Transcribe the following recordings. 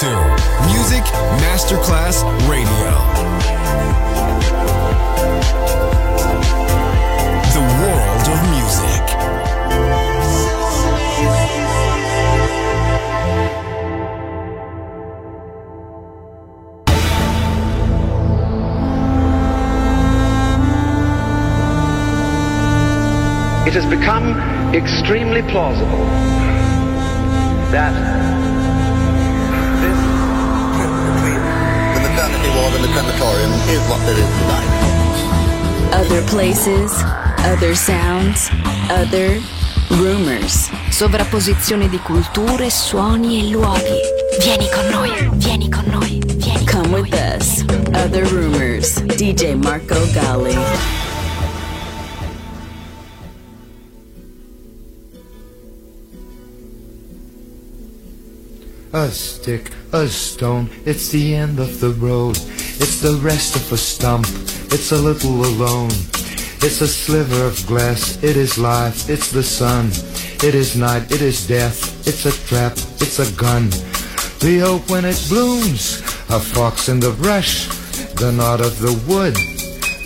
to Music Masterclass Radio. The world of music. It has become extremely plausible that crematorium is what there is tonight. Other places, other sounds, other rumors. Sovrapposizione di culture, suoni e luoghi. Vieni con noi, vieni con noi, vieni con Come noi. with us. Other rumors. DJ Marco Gally. A stick, a stone, it's the end of the road. It's the rest of a stump, it's a little alone. It's a sliver of glass, it is life, it's the sun. It is night, it is death, it's a trap, it's a gun. The oak when it blooms, a fox in the brush, the knot of the wood,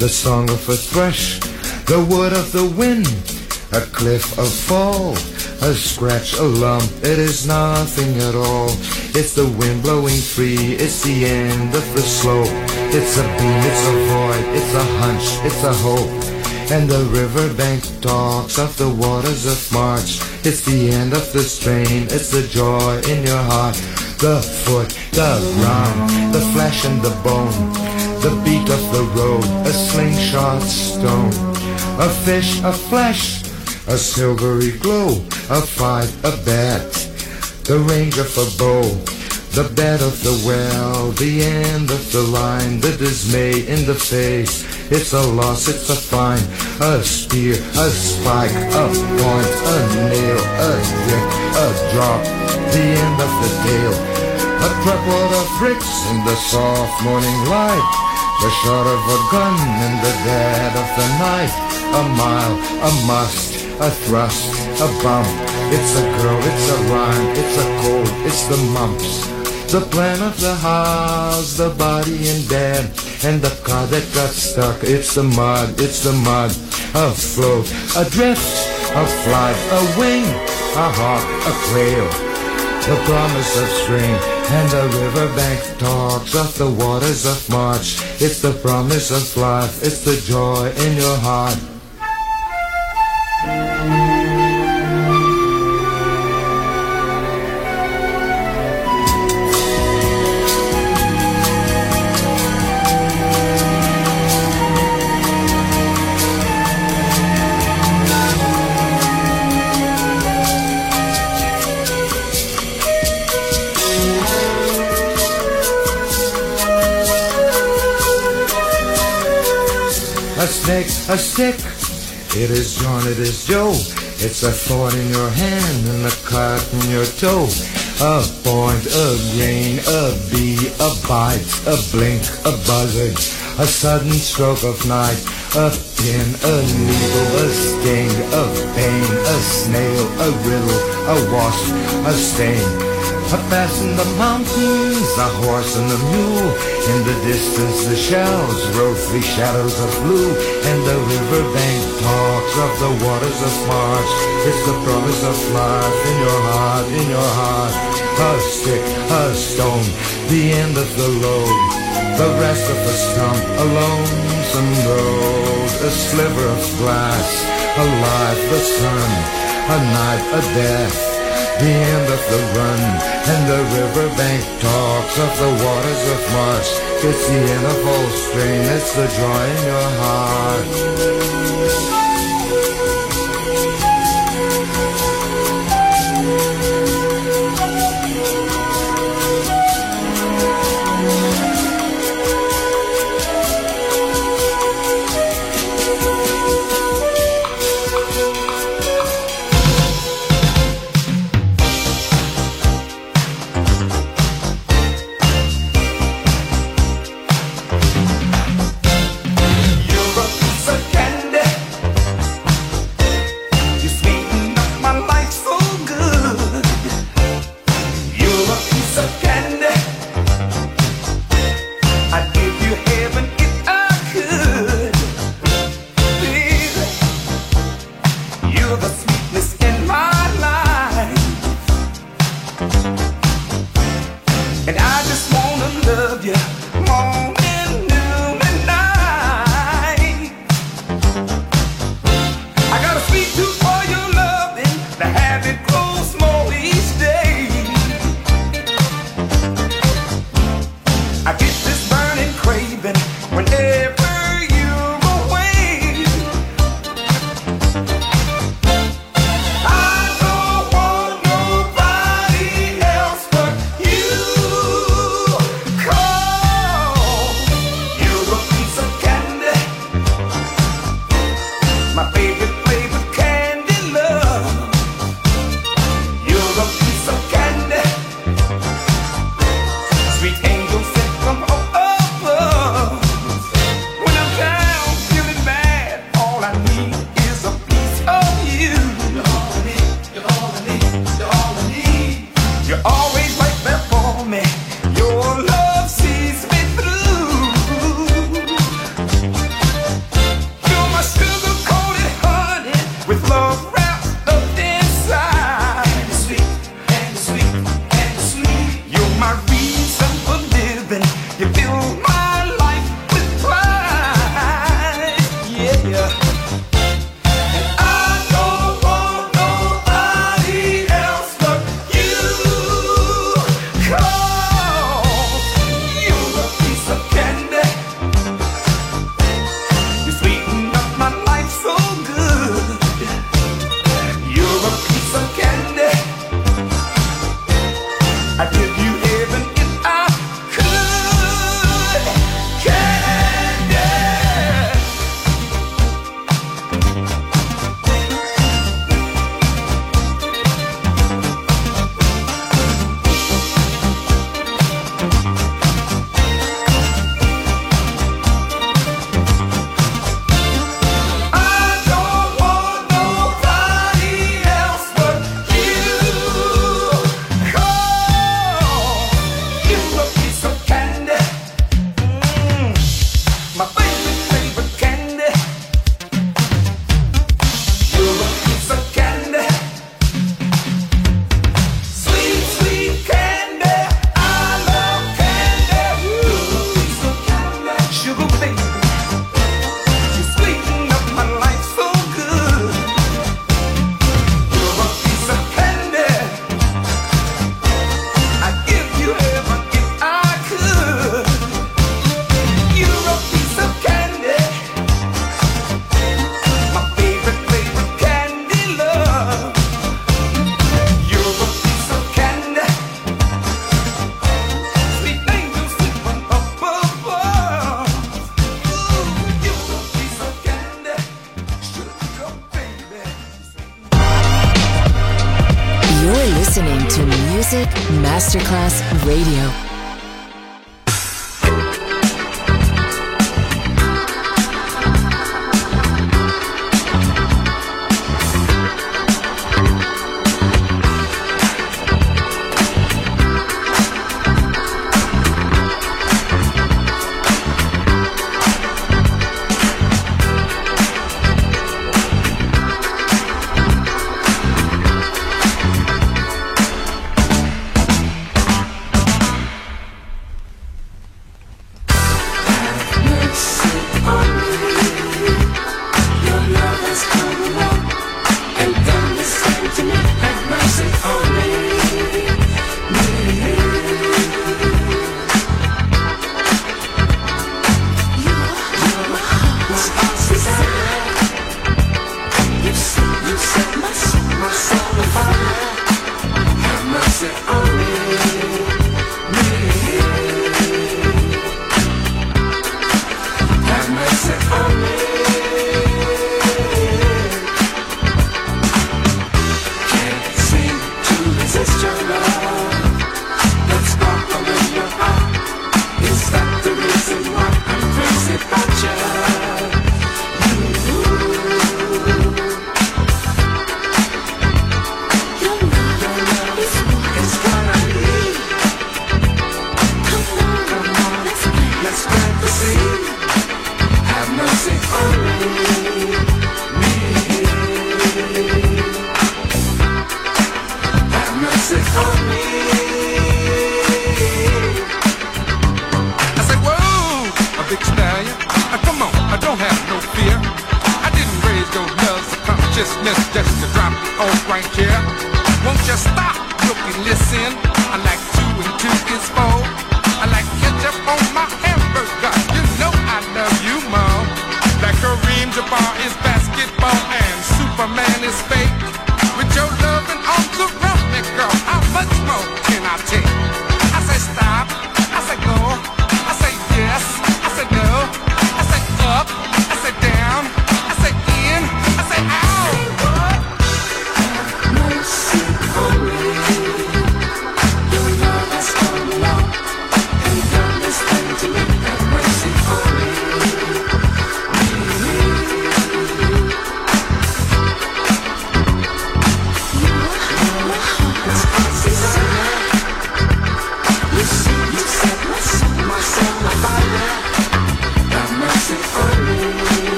the song of a thrush, the wood of the wind, a cliff of fall, a scratch, a lump, it is nothing at all. It's the wind blowing free, it's the end of the slope. It's a beam, it's a void, it's a hunch, it's a hope. And the riverbank talks of the waters of March. It's the end of the strain, it's the joy in your heart. The foot, the ground, the flesh and the bone. The beat of the road, a slingshot stone. A fish, a flesh, a silvery glow, a fight, a bet, the range of a bow, the bed of the well, the end of the line, the dismay in the face. It's a loss, it's a fine, a spear, a spike, a point, a nail, a drink, a drop, the end of the tale. A truckload of bricks in the soft morning light, the shot of a gun in the dead of the night. A mile, a must, a thrust, a bump. It's a girl, it's a rhyme, it's a cold, it's the mumps. The plan of the house, the body in bed, and the car that got stuck. It's the mud, it's the mud. A float, a drift, a flight, a wing, a hawk, a quail. The promise of spring and the riverbank talks of the waters of March. It's the promise of life, it's the joy in your heart. A stick. It is John, it is Joe. It's a thorn in your hand and a cut in your toe. A point, a grain, a bee, a bite, a blink, a buzzard, a sudden stroke of night, a pin, a needle, a sting, a pain, a snail, a riddle, a wasp, a stain. A pass in the mountains, a horse and a mule. In the distance, the shells rose the shadows of blue. And the riverbank talks of the waters of March. It's the promise of life in your heart, in your heart. A stick, a stone, the end of the road. The rest of a stump, a lonesome road. A sliver of glass, a life, the sun. A night, a death the end of the run, and the riverbank talks of the waters of March. It's the end of all strain, it's the joy in your heart.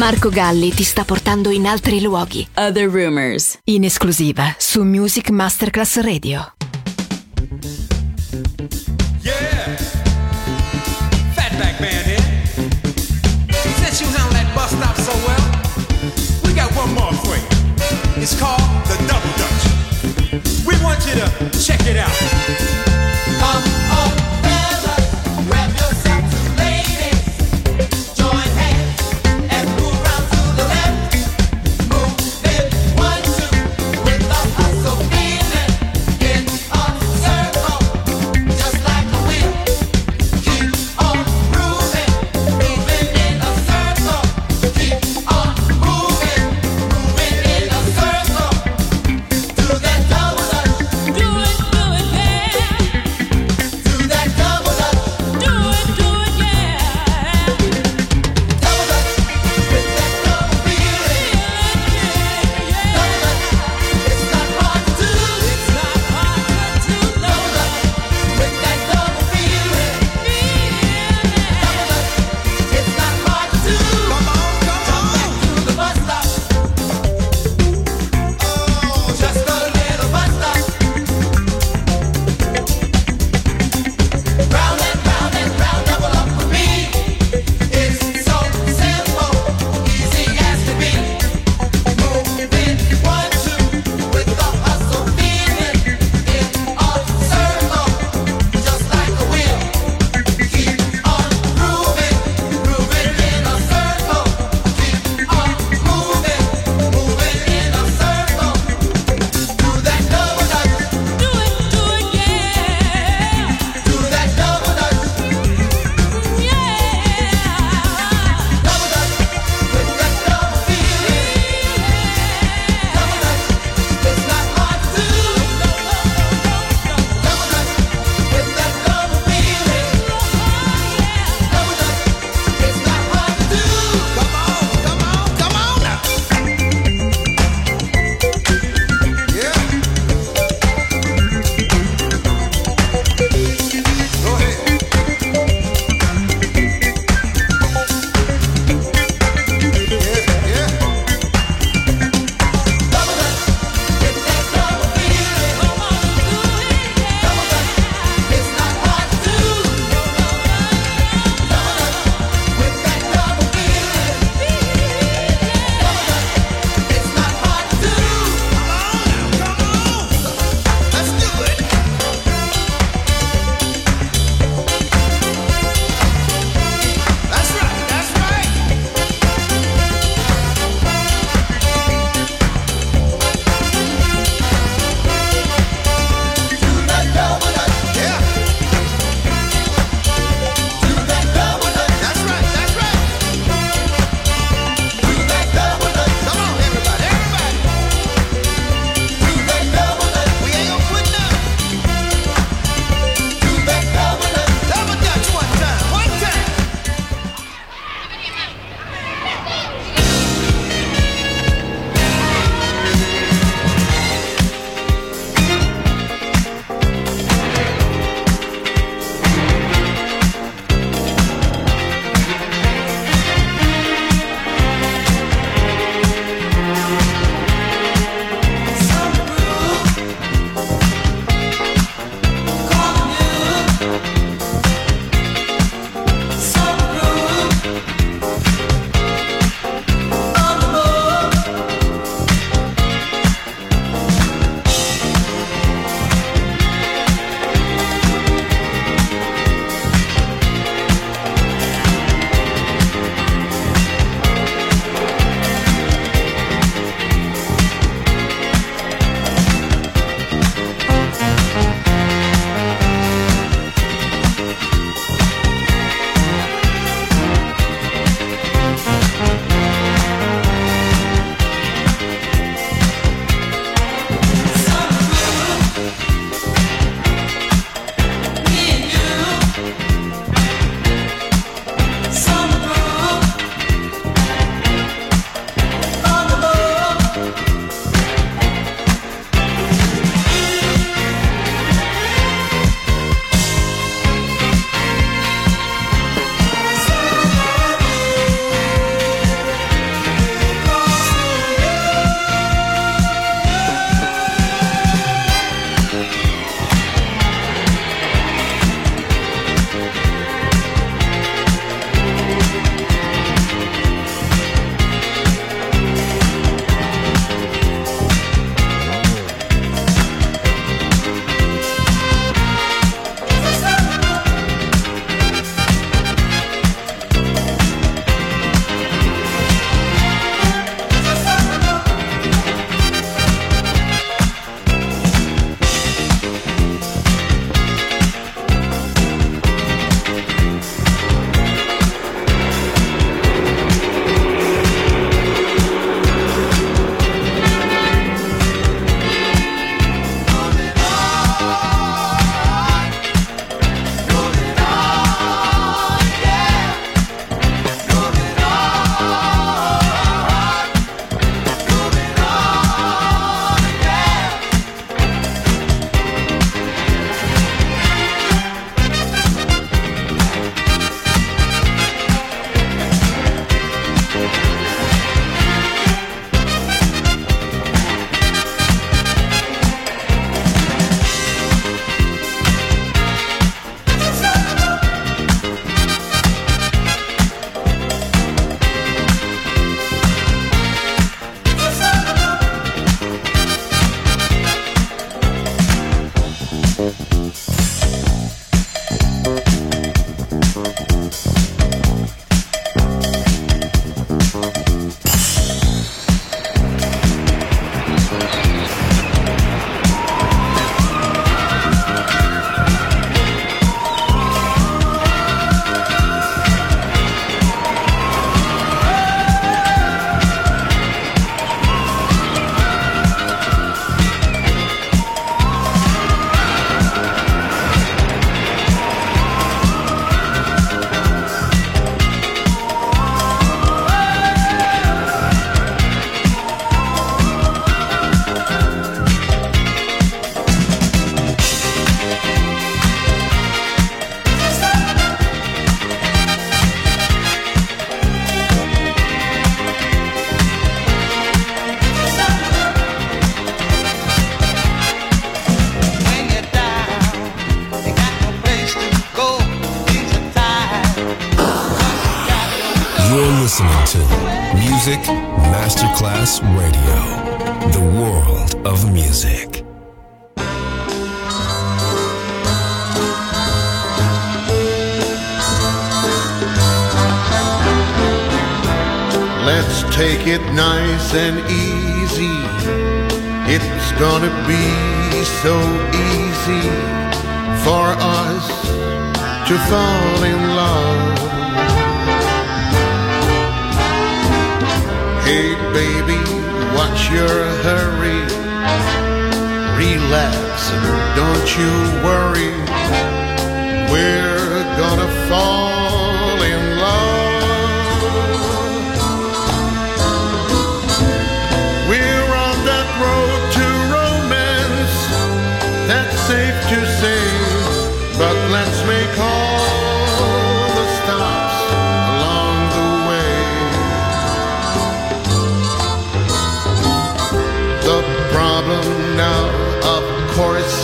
Marco Galli ti sta portando in altri luoghi. Other Rumors. In esclusiva su Music Masterclass Radio. Yeah! Fatback Band here. Since you handle that bus stop so well, we got one more for you. It's called the Double Dutch. We want you to check it out.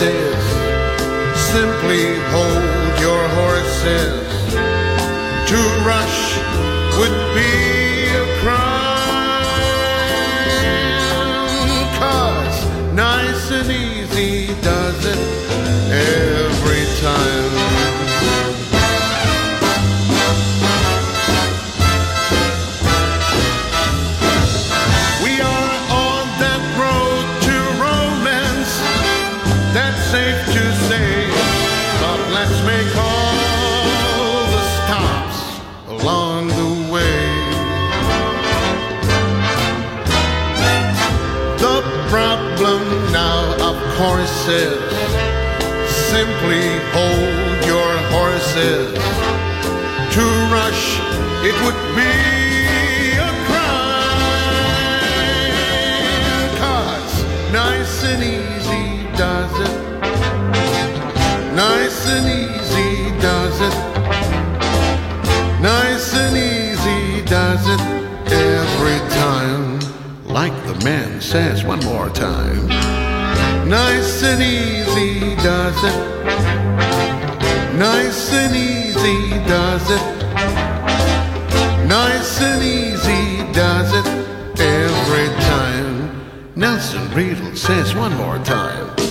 says, simply hold your horses. To rush would be it would be a crime. Cause nice and easy does it. Nice and easy does it. Nice and easy does it every time. Like the man says one more time. Nice and easy does it. Nice and easy does it. Riddle says one more time.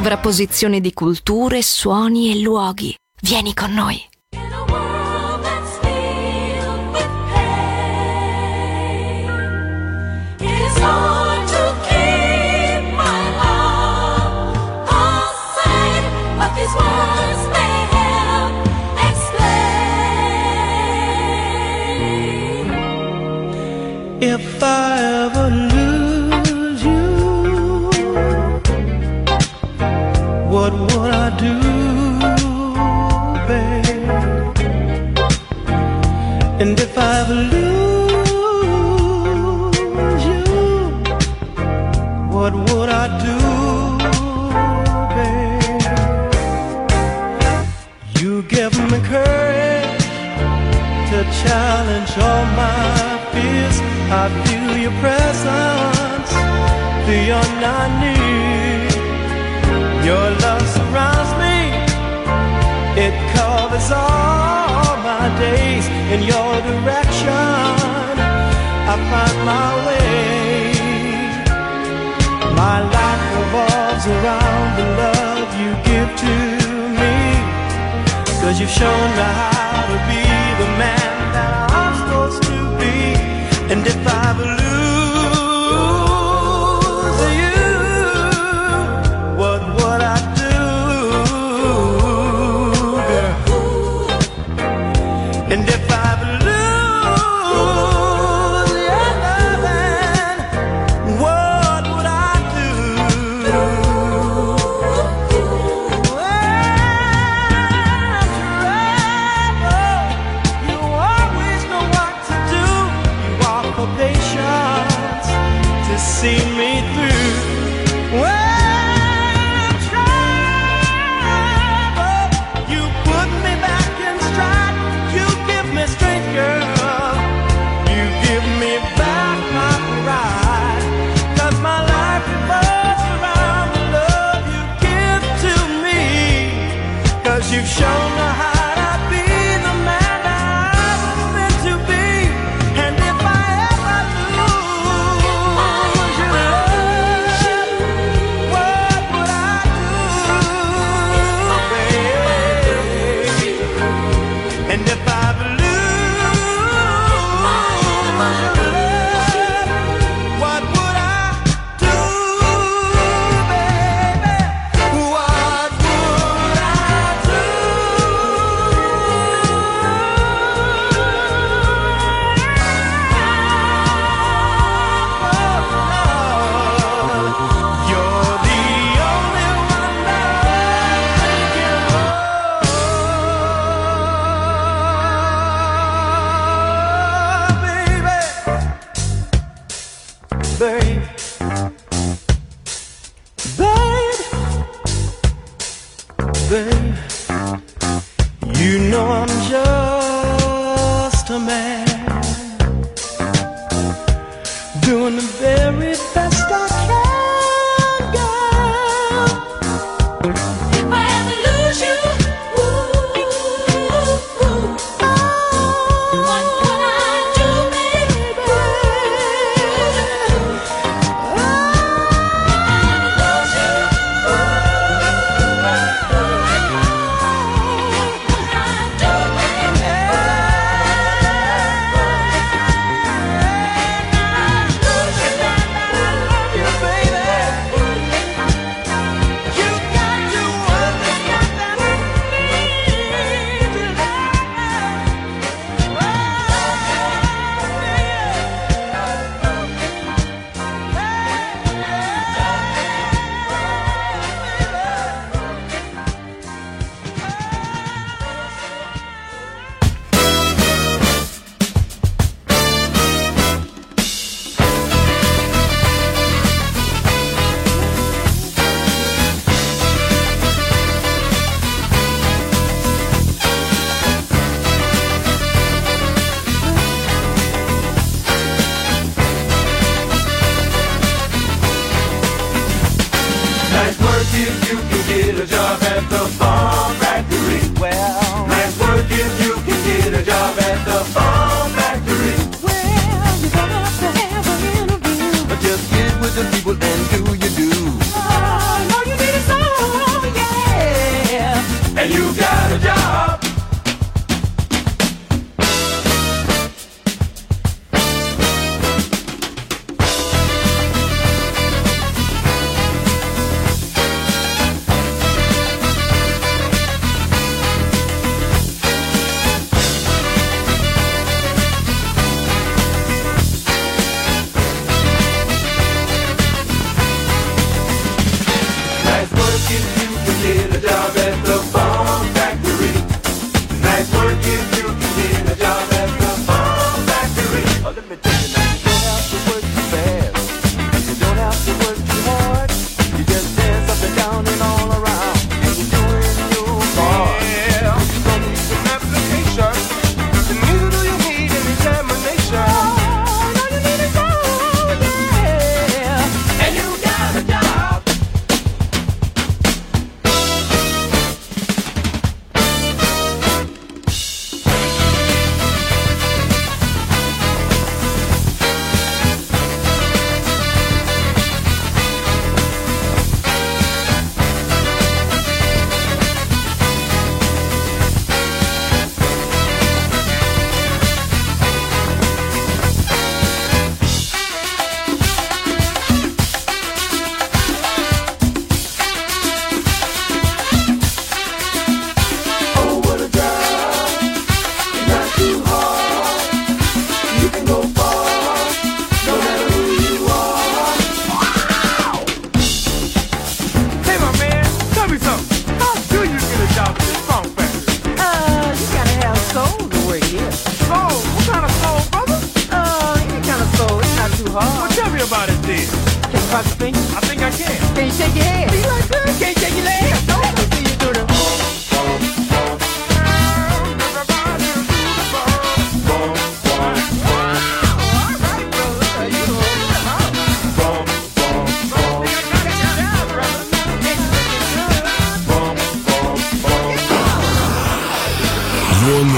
Sovrapposizione di culture, suoni e luoghi. Vieni con noi. Pain, all I. Your love surrounds me, it covers all my days. In your direction, I find my way. My life revolves around the love you give to. Cause you've shown me how to be the man that I'm supposed to be. And if I believe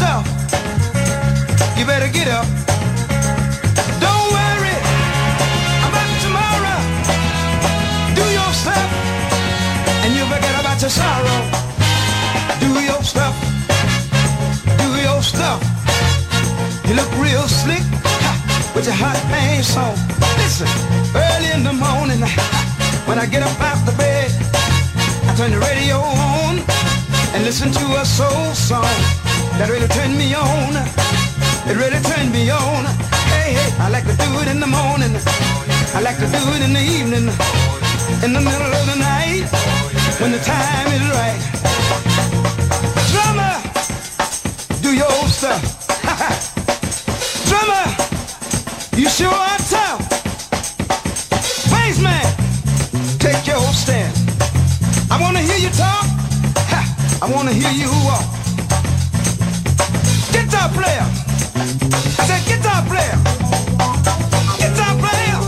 Do your stuff. You better get up. Don't worry about tomorrow. Do your stuff and you forget about your sorrow. Do your stuff. Do your stuff. You look real slick ha, with your hot pants on. Listen, early in the morning when I get up out the bed, I turn the radio on and listen to a soul song that really turned me on. It really turned me on. Hey, hey, I like to do it in the morning. I like to do it in the evening. In the middle of the night when the time is right. Drummer, do your stuff. Drummer, you sure are tough. Bassman, take your stand. I wanna hear you talk. Ha, I wanna hear you walk. Guitar player. I said guitar player. Guitar player.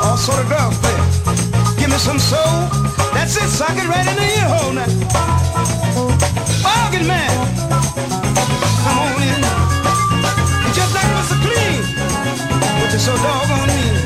All sort of drum player. Give me some soul. That's it, sock it right in the ear hole now. Organ man. Come on in. Just like Mr. Clean. But you're so doggone mean.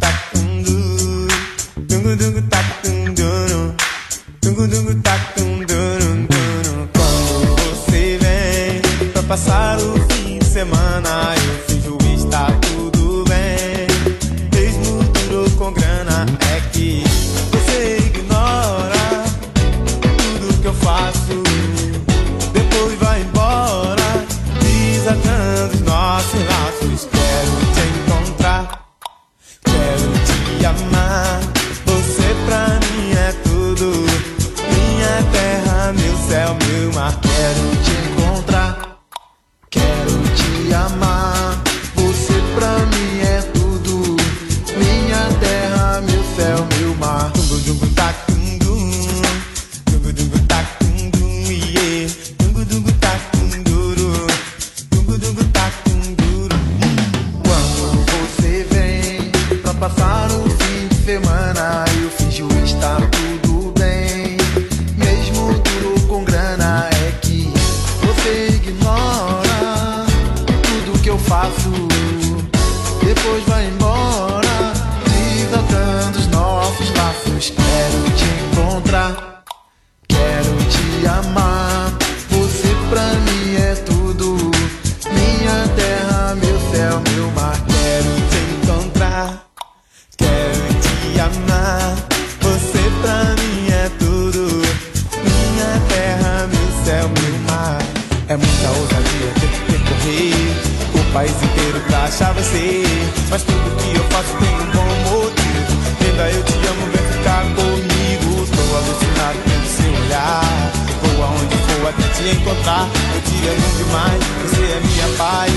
voltar. Eu te amo demais, você é minha paz.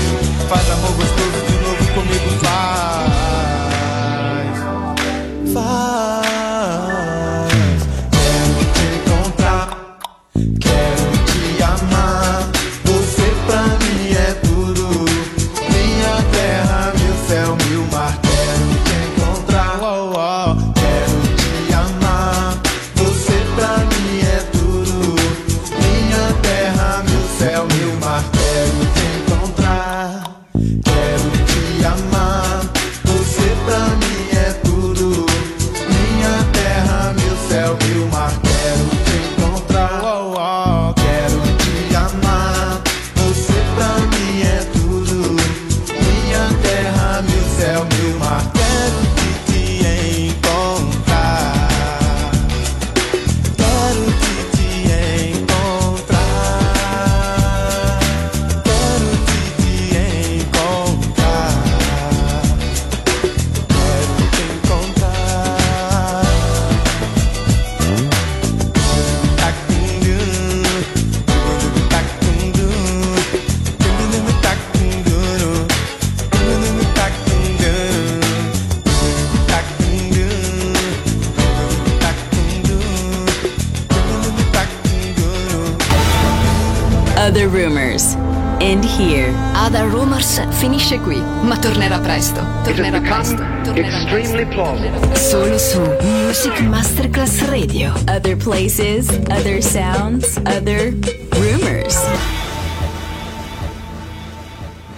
Faz amor gostoso. places, other sounds, other